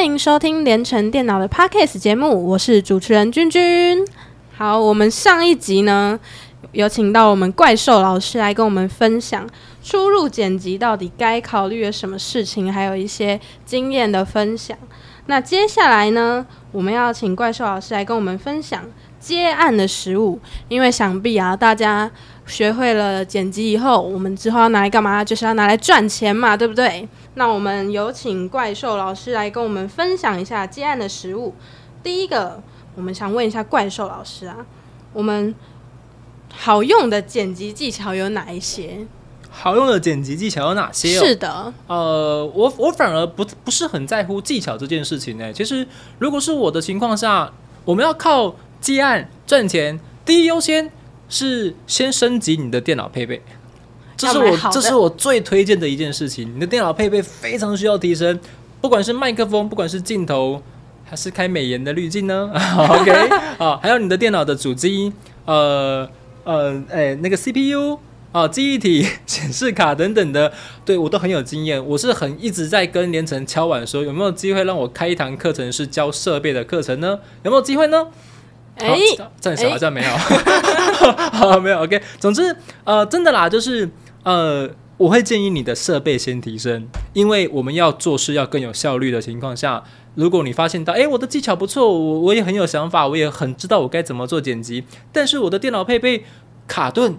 欢迎收听联成电脑的 Podcast 节目，我是主持人君君。好，我们上一集呢，有请到我们怪兽老师来跟我们分享初入剪辑到底该考虑的什么事情，还有一些经验的分享。那接下来呢，我们要请怪兽老师来跟我们分享接案的实务，因为想必啊，大家学会了剪辑以后，我们之后要拿来干嘛？就是要拿来赚钱嘛，对不对？那我们有请怪兽老师来跟我们分享一下接案的实务。第一个，我们想问一下怪兽老师啊，我们好用的剪辑技巧有哪一些？好用的剪辑技巧有哪些？是的，呃，我我反而不不是很在乎技巧这件事情呢。其实，如果是我的情况下，我们要靠。接案赚钱，第一优先是先升级你的电脑配备，这是我这是我最推荐的一件事情。你的电脑配备非常需要提升，不管是麦克风，不管是镜头，还是开美颜的滤镜呢？OK 啊，还有你的电脑的主机，呃呃，哎，那个 CPU 啊，记忆体、显示卡等等的，对我都很有经验。我是很一直在跟连成敲碗说，有没有机会让我开一堂课程是教设备的课程呢？有没有机会呢？哎，暂时好像没有，好，没有。OK，总之，呃，真的啦，就是呃，我会建议你的设备先提升，因为我们要做事要更有效率的情况下，如果你发现到，哎，我的技巧不错，我我也很有想法，我也很知道我该怎么做剪辑，但是我的电脑配备卡顿，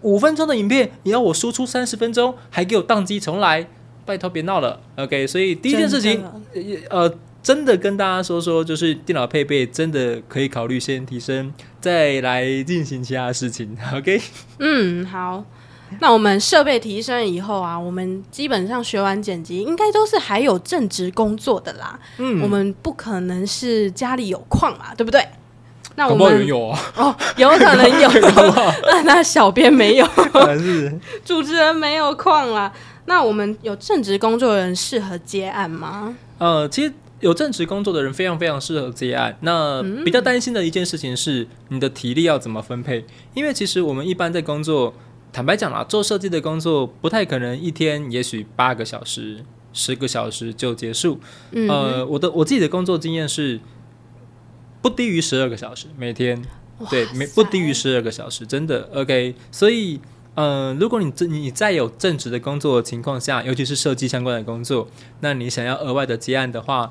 五分钟的影片，你要我输出三十分钟，还给我宕机重来，拜托别闹了。OK，所以第一件事情，呃。真的跟大家说说，就是电脑配备真的可以考虑先提升，再来进行其他事情。OK，嗯，好。那我们设备提升以后啊，我们基本上学完剪辑，应该都是还有正职工作的啦。嗯，我们不可能是家里有矿嘛，对不对？那我们有啊，哦，有可能有，那 那小编没有，是 主持人没有矿啦。那我们有正职工作的人适合接案吗？呃，其实。有正职工作的人非常非常适合接案。那比较担心的一件事情是，你的体力要怎么分配？因为其实我们一般在工作，坦白讲啦，做设计的工作不太可能一天也许八个小时、十个小时就结束。呃，我的我自己的工作经验是不低于十二个小时每天，对，没不低于十二个小时，真的 OK。所以。嗯、呃，如果你你在有正职的工作的情况下，尤其是设计相关的工作，那你想要额外的接案的话，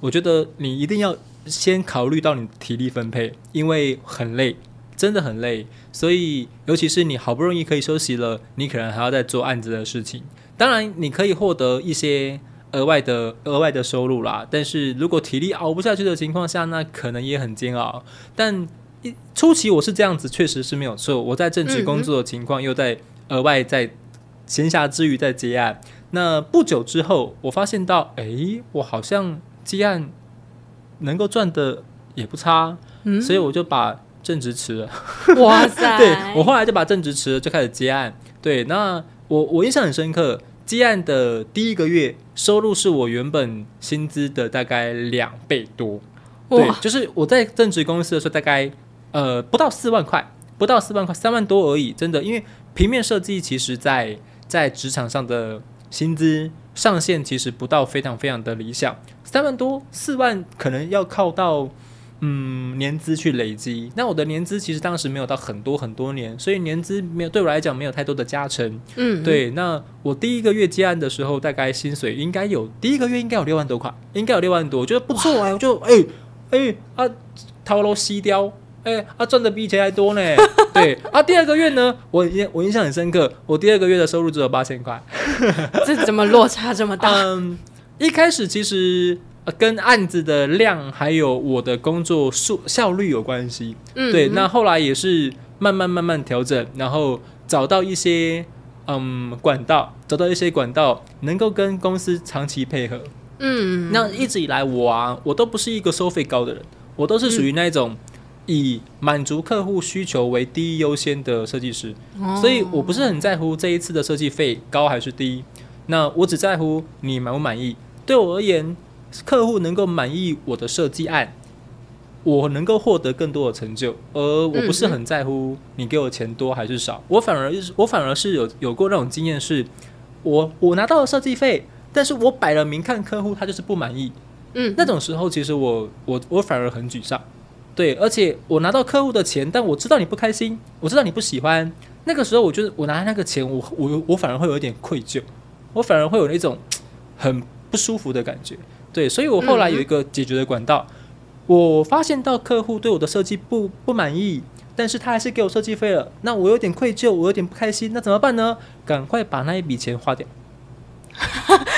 我觉得你一定要先考虑到你体力分配，因为很累，真的很累。所以，尤其是你好不容易可以休息了，你可能还要再做案子的事情。当然，你可以获得一些额外的额外的收入啦。但是如果体力熬不下去的情况下，那可能也很煎熬。但一初期我是这样子，确实是没有错。我在正职工作的情况，又在额外在闲暇之余在接案。那不久之后，我发现到，哎、我好像接案能够赚的也不差，嗯，所以我就把正职辞了。哇塞！对，我后来就把正职辞了，就开始接案。对，那我我印象很深刻，接案的第一个月收入是我原本薪资的大概两倍多。对，就是我在正职公司的时候，大概。呃，不到四万块，不到四万块，三万多而已，真的。因为平面设计其实在在职场上的薪资上限其实不到非常非常的理想，三万多四万可能要靠到嗯年资去累积。那我的年资其实当时没有到很多很多年，所以年资没有对我来讲没有太多的加成。嗯，对。那我第一个月接案的时候，大概薪水应该有第一个月应该有六万多块，应该有六万多，我觉得不错哎，我就哎哎啊，掏楼西雕。哎、欸，啊，赚的比以前还多呢。对啊，第二个月呢，我印我印象很深刻，我第二个月的收入只有八千块。这怎么落差这么大？嗯，一开始其实跟案子的量还有我的工作速效率有关系。嗯，对。那后来也是慢慢慢慢调整，然后找到一些嗯管道，找到一些管道能够跟公司长期配合。嗯，那一直以来我啊，我都不是一个收费高的人，我都是属于那种。以满足客户需求为第一优先的设计师，哦，所以我不是很在乎这一次的设计费高还是低，那我只在乎你满不满意。对我而言，客户能够满意我的设计案，我能够获得更多的成就，而我不是很在乎你给我钱多还是少。我反而我反而是有有过那种经验，是我我拿到了设计费，但是我摆了明看客户他就是不满意。嗯，那种时候其实我我我反而很沮丧。对，而且我拿到客户的钱，但我知道你不开心，我知道你不喜欢。那个时候，我觉得我拿那个钱，我我我反而会有一点愧疚，我反而会有那种很不舒服的感觉。对，所以我后来有一个解决的管道。嗯、我发现到客户对我的设计不不满意，但是他还是给我设计费了。那我有点愧疚，我有点不开心，那怎么办呢？赶快把那一笔钱花掉。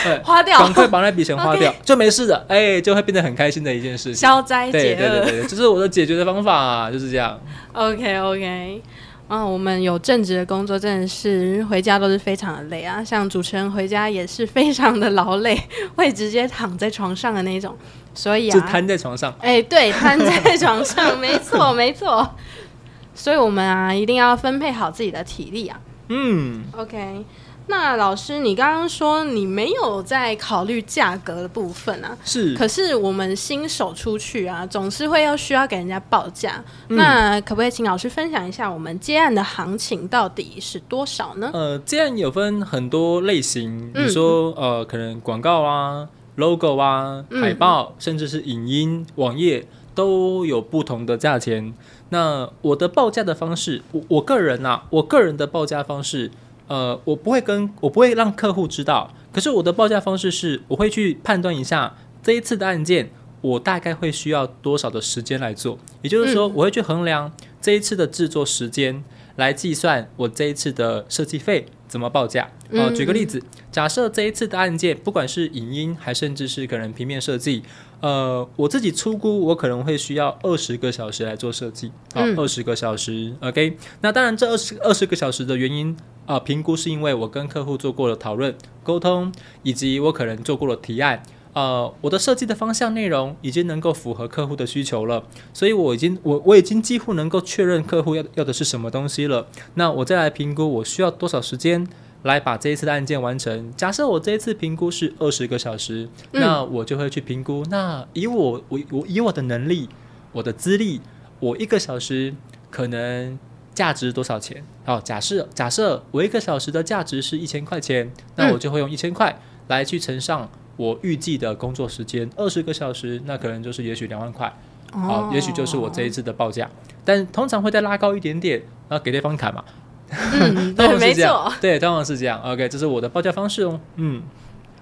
对花掉，赶快把那笔钱花掉. 就没事的，哎、欸，就会变得很开心的一件事情。消灾解厄，对对对对，这是我的解决的方法、啊，就是这样。OK OK，啊，我们有正职的工作，真的是回家都是非常的累啊。像主持人回家也是非常的劳累，会直接躺在床上的那种。所以啊，就瘫在床上。哎、欸，对，瘫在床上，没错没错。所以我们啊，一定要分配好自己的体力啊。嗯，OK。那老师，你刚刚说你没有在考虑价格的部分啊？是。可是我们新手出去啊，总是会要需要给人家报价。嗯、那可不可以请老师分享一下我们接案的行情到底是多少呢？呃，接案有分很多类型，比如说、嗯、呃，可能广告啊、logo 啊、海报，嗯、甚至是影音、网页都有不同的价钱。那我的报价的方式，我我个人啊，我个人的报价方式。呃，我不会跟我不会让客户知道，可是我的报价方式是，我会去判断一下这一次的案件，我大概会需要多少的时间来做，也就是说，我会去衡量这一次的制作时间，来计算我这一次的设计费怎么报价。呃，举个例子，假设这一次的案件，不管是影音还甚至是可能平面设计，呃，我自己初估我可能会需要二十个小时来做设计，好，二十个小时，OK。那当然，这二十二十个小时的原因。啊，评估是因为我跟客户做过了讨论、沟通，以及我可能做过了提案。呃，我的设计的方向内容已经能够符合客户的需求了，所以我已经我我已经几乎能够确认客户要要的是什么东西了。那我再来评估我需要多少时间来把这一次的案件完成。假设我这一次评估是二十个小时，嗯、那我就会去评估。那以我我我以我的能力、我的资历，我一个小时可能。价值多少钱？好，假设假设我一个小时的价值是一千块钱，那我就会用一千块来去乘上我预计的工作时间二十个小时，那可能就是也许两万块。好，也许就是我这一次的报价，但通常会再拉高一点点，然后给对方砍嘛。嗯，对，没错，对，通常是这样。OK，这是我的报价方式哦。嗯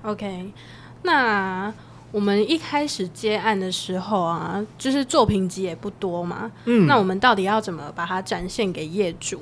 ，OK，那。我们一开始接案的时候啊，就是作品集也不多嘛。嗯，那我们到底要怎么把它展现给业主？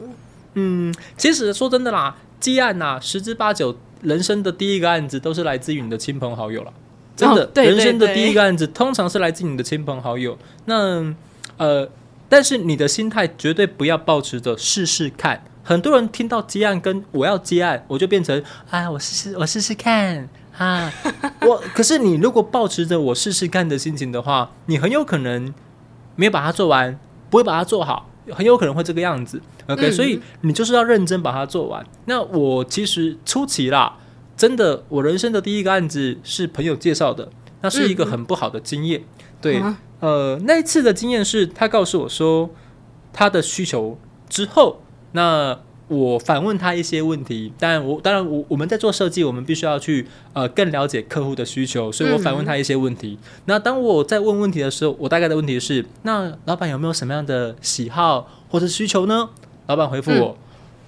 嗯，其实说真的啦，接案呐，十之八九，人生的第一个案子都是来自于你的亲朋好友了。真的，哦、对对对，人生的第一个案子通常是来自你的亲朋好友。那呃，但是你的心态绝对不要抱持着试试看。很多人听到接案跟我要接案，我就变成啊，我试试，我试试看。啊，我可是你如果抱持着我试试看的心情的话，你很有可能没有把它做完，不会把它做好，很有可能会这个样子。OK，、嗯、所以你就是要认真把它做完。那我其实初期啦，真的，我人生的第一个案子是朋友介绍的，那是一个很不好的经验。嗯、对，啊、呃，那一次的经验是他告诉我说他的需求之后，那。我反问他一些问题，但我当然我我们在做设计，我们必须要去呃更了解客户的需求，所以我反问他一些问题。嗯、那当我在问问题的时候，我大概的问题是：那老板有没有什么样的喜好或者需求呢？老板回复我：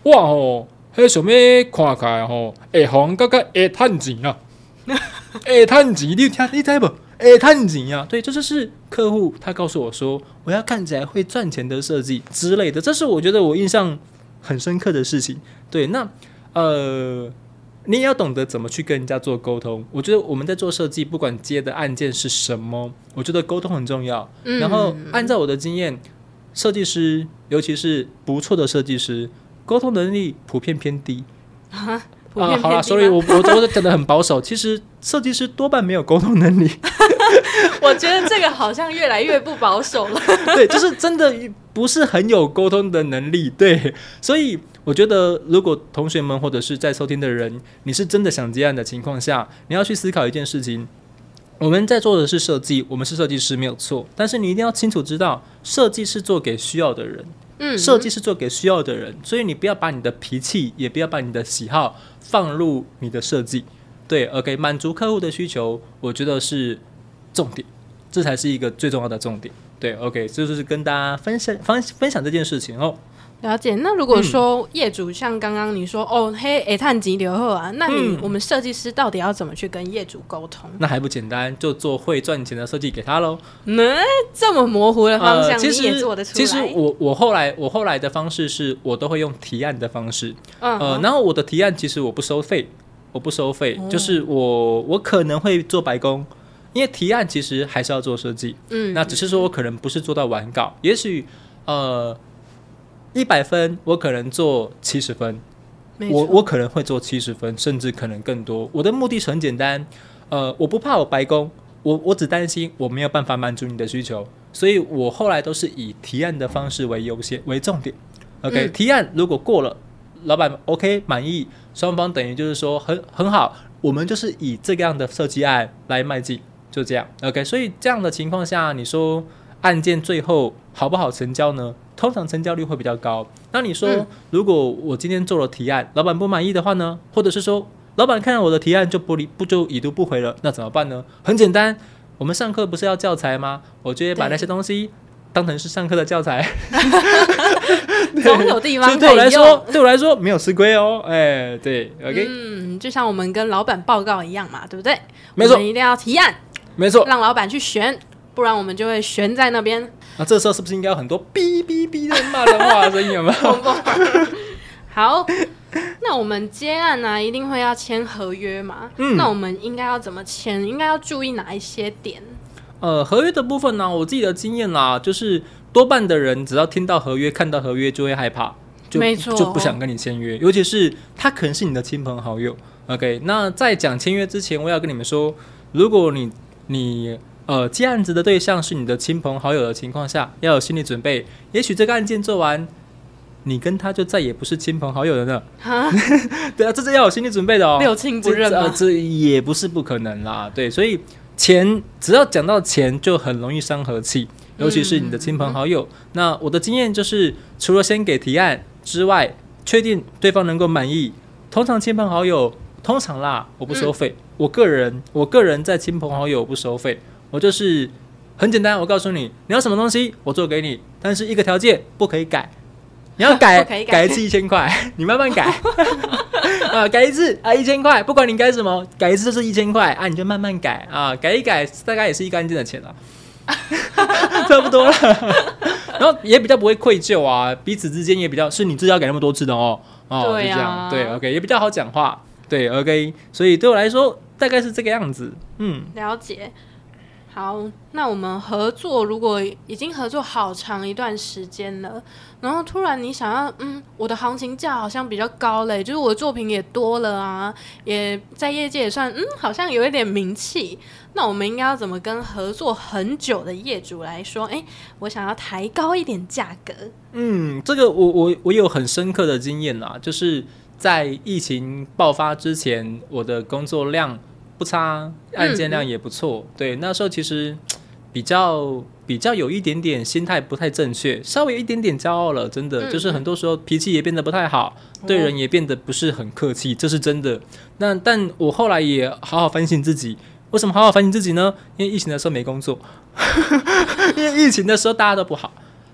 嗯、哇哦，还什么看开吼，会红哥哥会赚钱啊，会赚钱，你有听你知不？会赚钱啊，对，这就是客户他告诉我说，我要看起来会赚钱的设计之类的。这是我觉得我印象。很深刻的事情，对，那呃，你也要懂得怎么去跟人家做沟通。我觉得我们在做设计，不管接的案件是什么，我觉得沟通很重要。嗯、然后按照我的经验，设计师，尤其是不错的设计师，沟通能力普遍偏低。啊，啊好了，所以我我我讲的很保守。其实设计师多半没有沟通能力。我觉得这个好像越来越不保守了。对，就是真的不是很有沟通的能力。对，所以我觉得，如果同学们或者是在收听的人，你是真的想接案的情况下，你要去思考一件事情：我们在做的是设计，我们是设计师没有错，但是你一定要清楚知道，设计是做给需要的人。嗯，设计是做给需要的人，所以你不要把你的脾气，也不要把你的喜好放入你的设计。对，OK，满足客户的需求，我觉得是。重点，这才是一个最重要的重点。对，OK，这就是跟大家分享分分享这件事情哦。了解。那如果说业主像刚刚你说、嗯、哦，嘿，哎，碳急流后啊，那你、嗯、我们设计师到底要怎么去跟业主沟通？那还不简单，就做会赚钱的设计给他喽。那、嗯、这么模糊的方向，呃、其实你也做得出来？其实我我后来我后来的方式是我都会用提案的方式，嗯，呃，然后我的提案其实我不收费，我不收费，嗯、就是我我可能会做白工，因为提案其实还是要做设计，嗯，那只是说我可能不是做到完稿，也许呃。一百分，我可能做七十分，我我可能会做七十分，甚至可能更多。我的目的是很简单，呃，我不怕我白工，我我只担心我没有办法满足你的需求，所以我后来都是以提案的方式为优先为重点。OK，嗯，提案如果过了，老板 OK 满意，双方等于就是说很很好，我们就是以这个样的设计案来迈进，就这样。OK，所以这样的情况下，你说案件最后好不好成交呢？通常成交率会比较高。那你说，嗯、如果我今天做了提案，老板不满意的话呢？或者是说，老板看到我的提案就不理不就已读不回了，那怎么办呢？很简单，我们上课不是要教材吗？我直接把那些东西当成是上课的教材。总有地方 对我来说，对我来说没有吃亏哦。哎，对，OK。嗯，就像我们跟老板报告一样嘛，对不对？没错，我们一定要提案，没错，让老板去选，不然我们就会悬在那边。那这时候是不是应该有很多哔哔哔的骂人话的声音？有没有？好，那我们接案呢、啊，一定会要签合约嘛？嗯，那我们应该要怎么签？应该要注意哪一些点？呃，合约的部分呢、啊，我自己的经验啦，就是多半的人只要听到合约、看到合约就会害怕，就没错，就不想跟你签约。尤其是他可能是你的亲朋好友。OK，那在讲签约之前，我要跟你们说，如果你你。呃，接案子的对象是你的亲朋好友的情况下，要有心理准备。也许这个案件做完，你跟他就再也不是亲朋好友了呢。哈 对啊，这是要有心理准备的哦。六亲不认啊，这也不是不可能啦。对，所以钱只要讲到钱，就很容易伤和气，尤其是你的亲朋好友。嗯、那我的经验就是，除了先给提案之外，确定对方能够满意。通常亲朋好友，通常啦，我不收费。嗯、我个人，我个人在亲朋好友不收费。我就是很简单，我告诉你，你要什么东西，我做给你，但是一个条件不可以改，你要改改，改一次一千块，你慢慢改。啊，改一次啊一千块，不管你改什么，改一次就是一千块。啊，你就慢慢改。啊，改一改大概也是一干净的钱了，差不多了，然后也比较不会愧疚啊，彼此之间也比较是你自己要改那么多次的哦，哦，对啊，对，OK 也比较好讲话，对，OK，所以对我来说大概是这个样子，嗯，了解。好，那我们合作如果已经合作好长一段时间了，然后突然你想要，嗯，我的行情价好像比较高嘞，就是我的作品也多了啊，也在业界也算，嗯，好像有一点名气。那我们应该要怎么跟合作很久的业主来说？哎，我想要抬高一点价格。嗯，这个我我我有很深刻的经验啦，就是在疫情爆发之前，我的工作量。不差，案件量也不错。嗯、对，那时候其实比较比较有一点点心态不太正确，稍微有一点点骄傲了。真的，嗯、就是很多时候脾气也变得不太好，嗯、对人也变得不是很客气，这是真的。那但我后来也好好反省自己，为什么好好反省自己呢？因为疫情的时候没工作，因为疫情的时候大家都不好，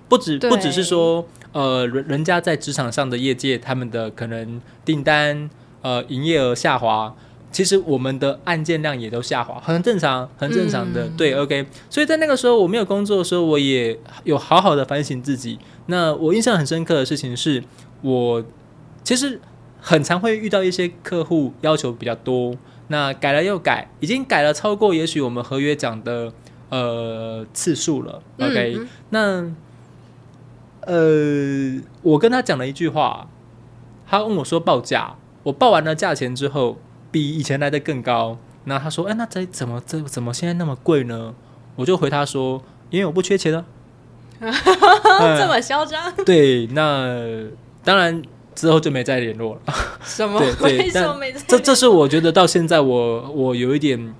不止不只是说呃人人家在职场上的业界，他们的可能订单呃营业额下滑。其实我们的案件量也都下滑，很正常，很正常的。嗯、对，OK。所以在那个时候我没有工作的时候，我也有好好的反省自己。那我印象很深刻的事情是，我其实很常会遇到一些客户要求比较多，那改了又改，已经改了超过也许我们合约讲的呃次数了。OK，嗯、那呃，我跟他讲了一句话，他问我说报价，我报完了价钱之后。比以前来的更高，那他说：“哎，那这怎么这怎么现在那么贵呢？”我就回他说：“因为我不缺钱了。”这么嚣张？对，那当然之后就没再联络了。什么？对对为什么没再？这这是我觉得到现在我我有一点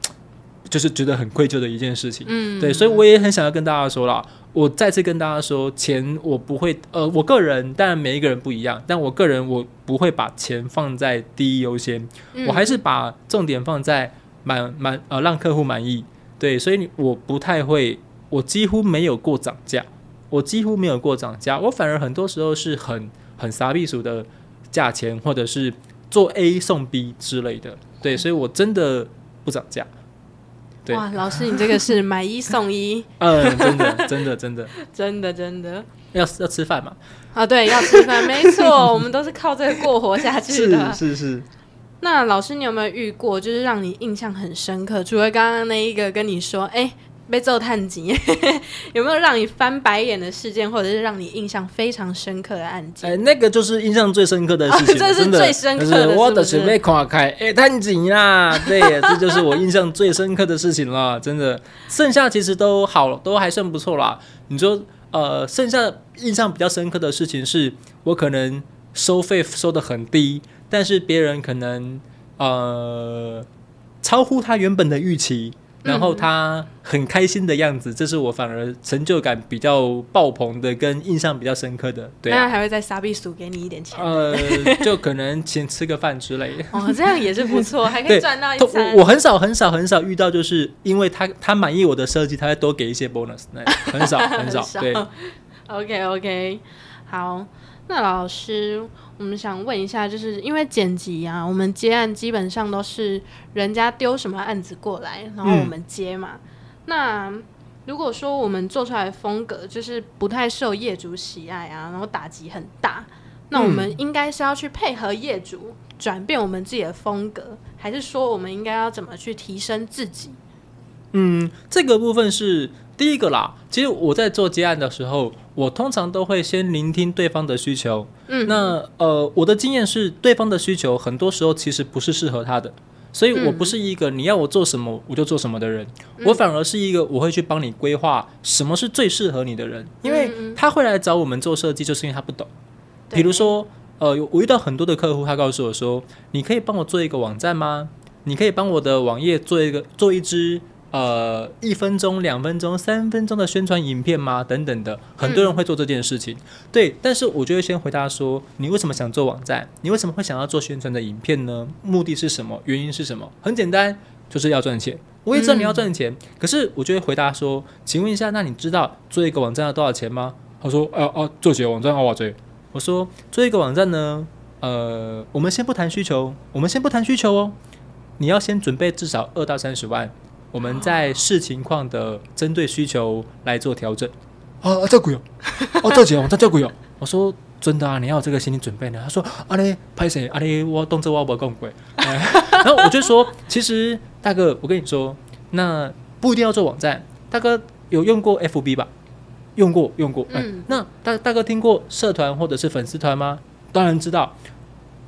就是觉得很愧疚的一件事情。嗯，对，所以我也很想要跟大家说啦。我再次跟大家说，钱我不会，呃，我个人当然每一个人不一样，但我个人我不会把钱放在第一优先，嗯、我还是把重点放在满满呃让客户满意，对，所以我不太会，我几乎没有过涨价，我几乎没有过涨价，我反而很多时候是很很傻逼数的价钱，或者是做 A 送 B 之类的，对，所以我真的不涨价。对哇，老师，你这个是买一送一？嗯，真的，真的，真的，真的，真的，要要吃饭嘛？啊，对，要吃饭，没错，我们都是靠这个过活下去的。是是是。那老师，你有没有遇过，就是让你印象很深刻？除了刚刚那一个跟你说，哎、欸。被揍探级，有没有让你翻白眼的事件，或者是让你印象非常深刻的案件？哎、欸，那个就是印象最深刻的事情，哦、这是最深刻的。是是我的是被夸开，哎，探级啦，对，这就是我印象最深刻的事情了，真的。剩下其实都好，都还算不错啦。你说，呃，剩下印象比较深刻的事情是，我可能收费收的很低，但是别人可能呃超乎他原本的预期。然后他很开心的样子，嗯、这是我反而成就感比较爆棚的，跟印象比较深刻的。对、啊，那还会在沙比数给你一点钱？呃，就可能请吃个饭之类的。哦，这样也是不错，还可以赚到一餐。我很少很少很少遇到，就是因为他他满意我的设计，他会多给一些 bonus。那很少 很少。对，OK OK，好。那老师，我们想问一下，就是因为剪辑啊，我们接案基本上都是人家丢什么案子过来，然后我们接嘛。嗯、那如果说我们做出来的风格就是不太受业主喜爱啊，然后打击很大，那我们应该是要去配合业主转变我们自己的风格，还是说我们应该要怎么去提升自己？嗯，这个部分是。第一个啦，其实我在做接案的时候，我通常都会先聆听对方的需求。嗯，那呃，我的经验是，对方的需求很多时候其实不是适合他的，所以我不是一个你要我做什么我就做什么的人，嗯、我反而是一个我会去帮你规划什么是最适合你的人，因为他会来找我们做设计，就是因为他不懂。比如说，呃，我遇到很多的客户，他告诉我说：“你可以帮我做一个网站吗？你可以帮我的网页做一个做一支。”呃，一分钟、两分钟、三分钟的宣传影片吗？等等的，很多人会做这件事情。对，但是我就会先回答说：你为什么想做网站？你为什么会想要做宣传的影片呢？目的是什么？原因是什么？很简单，就是要赚钱。我也知道你要赚钱，可是我就会回答说：请问一下，那你知道做一个网站要多少钱吗？他说：哦、呃、哦，做几个网站要多少钱？我说：做一个网站呢，呃，我们先不谈需求，我们先不谈需求哦，你要先准备至少二到三十万。我们在视情况的针对需求来做调整。啊啊，这鬼哦！啊，这钱哦，这这贵哦！我说真的啊，你要有这个心理准备呢。他说啊嘞，拍谁啊嘞，我动作我不更贵。然后我就说，其实大哥，我跟你说，那不一定要做网站。大哥有用过 FB 吧？用过，用过。嗯。那大大哥听过社团或者是粉丝团吗？当然知道。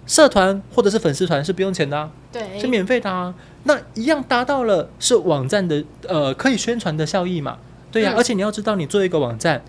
社团或者是粉丝团是不用钱的啊，对，是免费的啊。那一样达到了是网站的呃可以宣传的效益嘛？对呀，啊，嗯，而且你要知道，你做一个网站，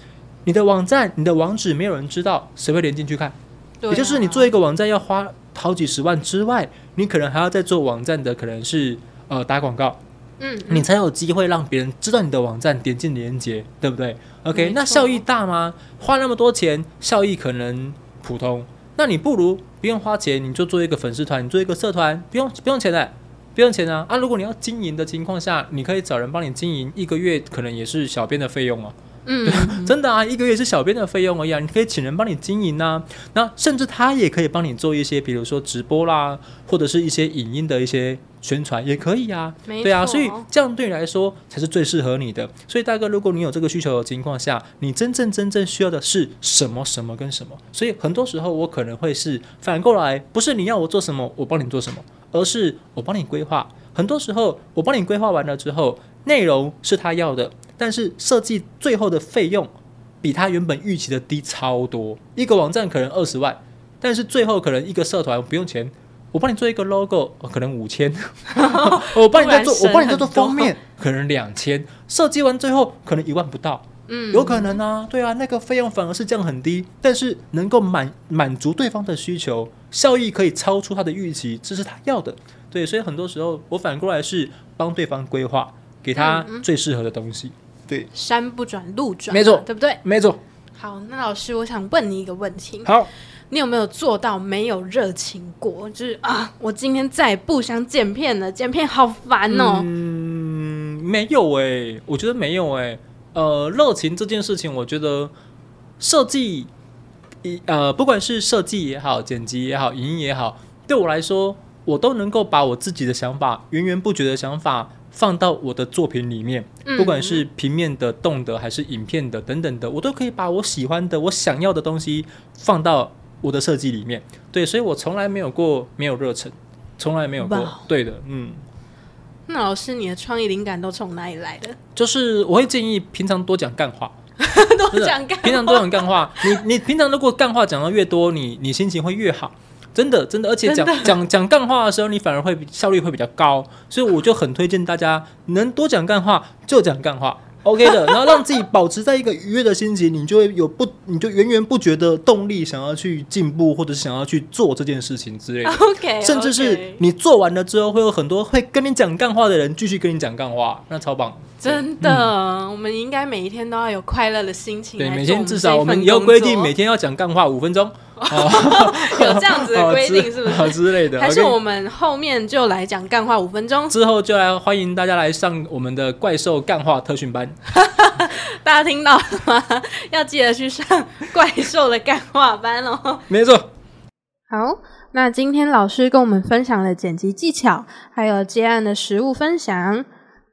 你的网站你的网址没有人知道，谁会连进去看？对啊，也就是你做一个网站要花好几十万之外，你可能还要再做网站的可能是呃打广告，嗯，嗯，你才有机会让别人知道你的网站，点进连接，对不对？OK，那效益大吗？花那么多钱，效益可能普通。那你不如不用花钱，你就做一个粉丝团，你做一个社团，不用不用钱的，不用钱啊！啊，如果你要经营的情况下，你可以找人帮你经营，一个月可能也是小编的费用哦。嗯，对，真的啊，一个月是小编的费用而已啊！你可以请人帮你经营呐，那甚至他也可以帮你做一些，比如说直播啦，或者是一些影音的一些宣传也可以啊。对啊，所以这样对你来说才是最适合你的。所以大哥，如果你有这个需求的情况下，你真正真正需要的是什么什么跟什么？所以很多时候我可能会是反过来，不是你要我做什么，我帮你做什么，而是我帮你规划。很多时候我帮你规划完了之后，内容是他要的。但是设计最后的费用比他原本预期的低超多，一个网站可能二十万，但是最后可能一个社团不用钱，我帮你做一个 logo，可能五千，我帮你再做，我帮你再做封面，可能两千，设计完最后可能一万不到，嗯，有可能啊，对啊，那个费用反而是降很低，但是能够满满足对方的需求，效益可以超出他的预期，这是他要的，对，所以很多时候我反过来是帮对方规划，给他最适合的东西。对，山不转路转，没错，对不对？没错。好，那老师，我想问你一个问题。好，你有没有做到没有热情过？就是啊，我今天再也不想剪片了，剪片好烦哦。嗯，没有哎、欸，我觉得没有哎、欸。呃，热情这件事情，我觉得设计，一呃，不管是设计也好，剪辑也好，影音也好，对我来说，我都能够把我自己的想法，源源不绝的想法放到我的作品里面，不管是平面的、动的，还是影片的等等的，我都可以把我喜欢的、我想要的东西放到我的设计里面。对，所以我从来没有过没有热忱，从来没有过。对的，嗯。那老师，你的创意灵感都从哪里来的？就是我会建议平常多讲干话，多讲干话，平常多讲干话。你你平常如果干话讲的越多，你你心情会越好，真的真的。而且讲讲讲干话的时候，你反而会效率会比较高。所以我就很推荐大家能多讲干话就讲干话。OK 的，然后让自己保持在一个愉悦的心情，你就会有不，你就源源不绝的动力，想要去进步，或者想要去做这件事情之类的。OK，甚至是你做完了之后，会有很多会跟你讲干话的人继续跟你讲干话，那超棒。真的，嗯、我们应该每一天都要有快乐的心情。对，每天至少我们要规定每天要讲干话五分钟。哦、有这样子的规定是不是？之类的，还是我们后面就来讲干话五分钟？之后就来欢迎大家来上我们的怪兽干话特训班。大家听到了吗？要记得去上怪兽的干话班哦。没错。好，那今天老师跟我们分享了剪辑技巧，还有接案的实物分享，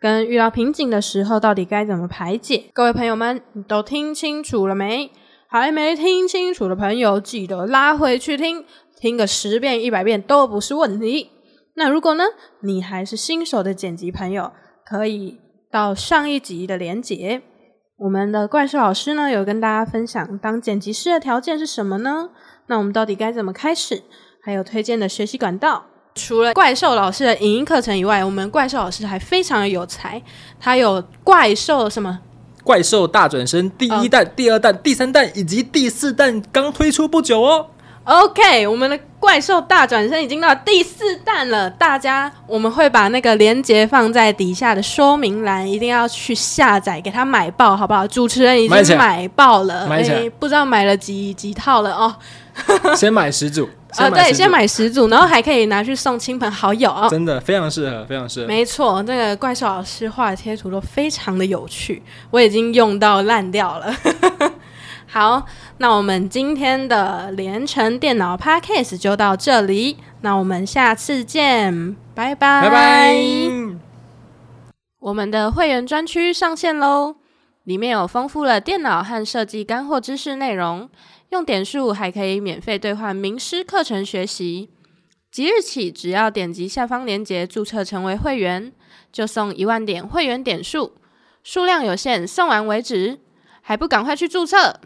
跟遇到瓶颈的时候到底该怎么排解。各位朋友们，你都听清楚了没？还没听清楚的朋友，记得拉回去听，听个十遍、一百遍都不是问题。那如果呢，你还是新手的剪辑朋友，可以到上一集的连结。我们的怪兽老师呢，有跟大家分享当剪辑师的条件是什么呢？那我们到底该怎么开始？还有推荐的学习管道。除了怪兽老师的影音课程以外，我们怪兽老师还非常的有才，他有怪兽什么？怪兽大转身第一弹、第二弹、第三弹以及第四弹刚推出不久哦。OK，我们的怪兽大转身已经到第四弹了，大家我们会把那个链接放在底下的说明栏，一定要去下载，给他买爆，好不好？主持人已经买爆了，不知道买了几几套了哦。先买十组。啊，对，先买十组，然后还可以拿去送亲朋好友哦。真的非常适合，非常适合。没错，这个怪兽老师画的贴图都非常的有趣，我已经用到烂掉了。好，那我们今天的连城电脑 Podcast 就到这里，那我们下次见，拜拜，拜拜。我们的会员专区上线喽，里面有丰富了电脑和设计干货知识内容。用点数还可以免费兑换名师课程学习，即日起只要点击下方链接注册成为会员，就送一万点会员点数，数量有限，送完为止，还不赶快去注册？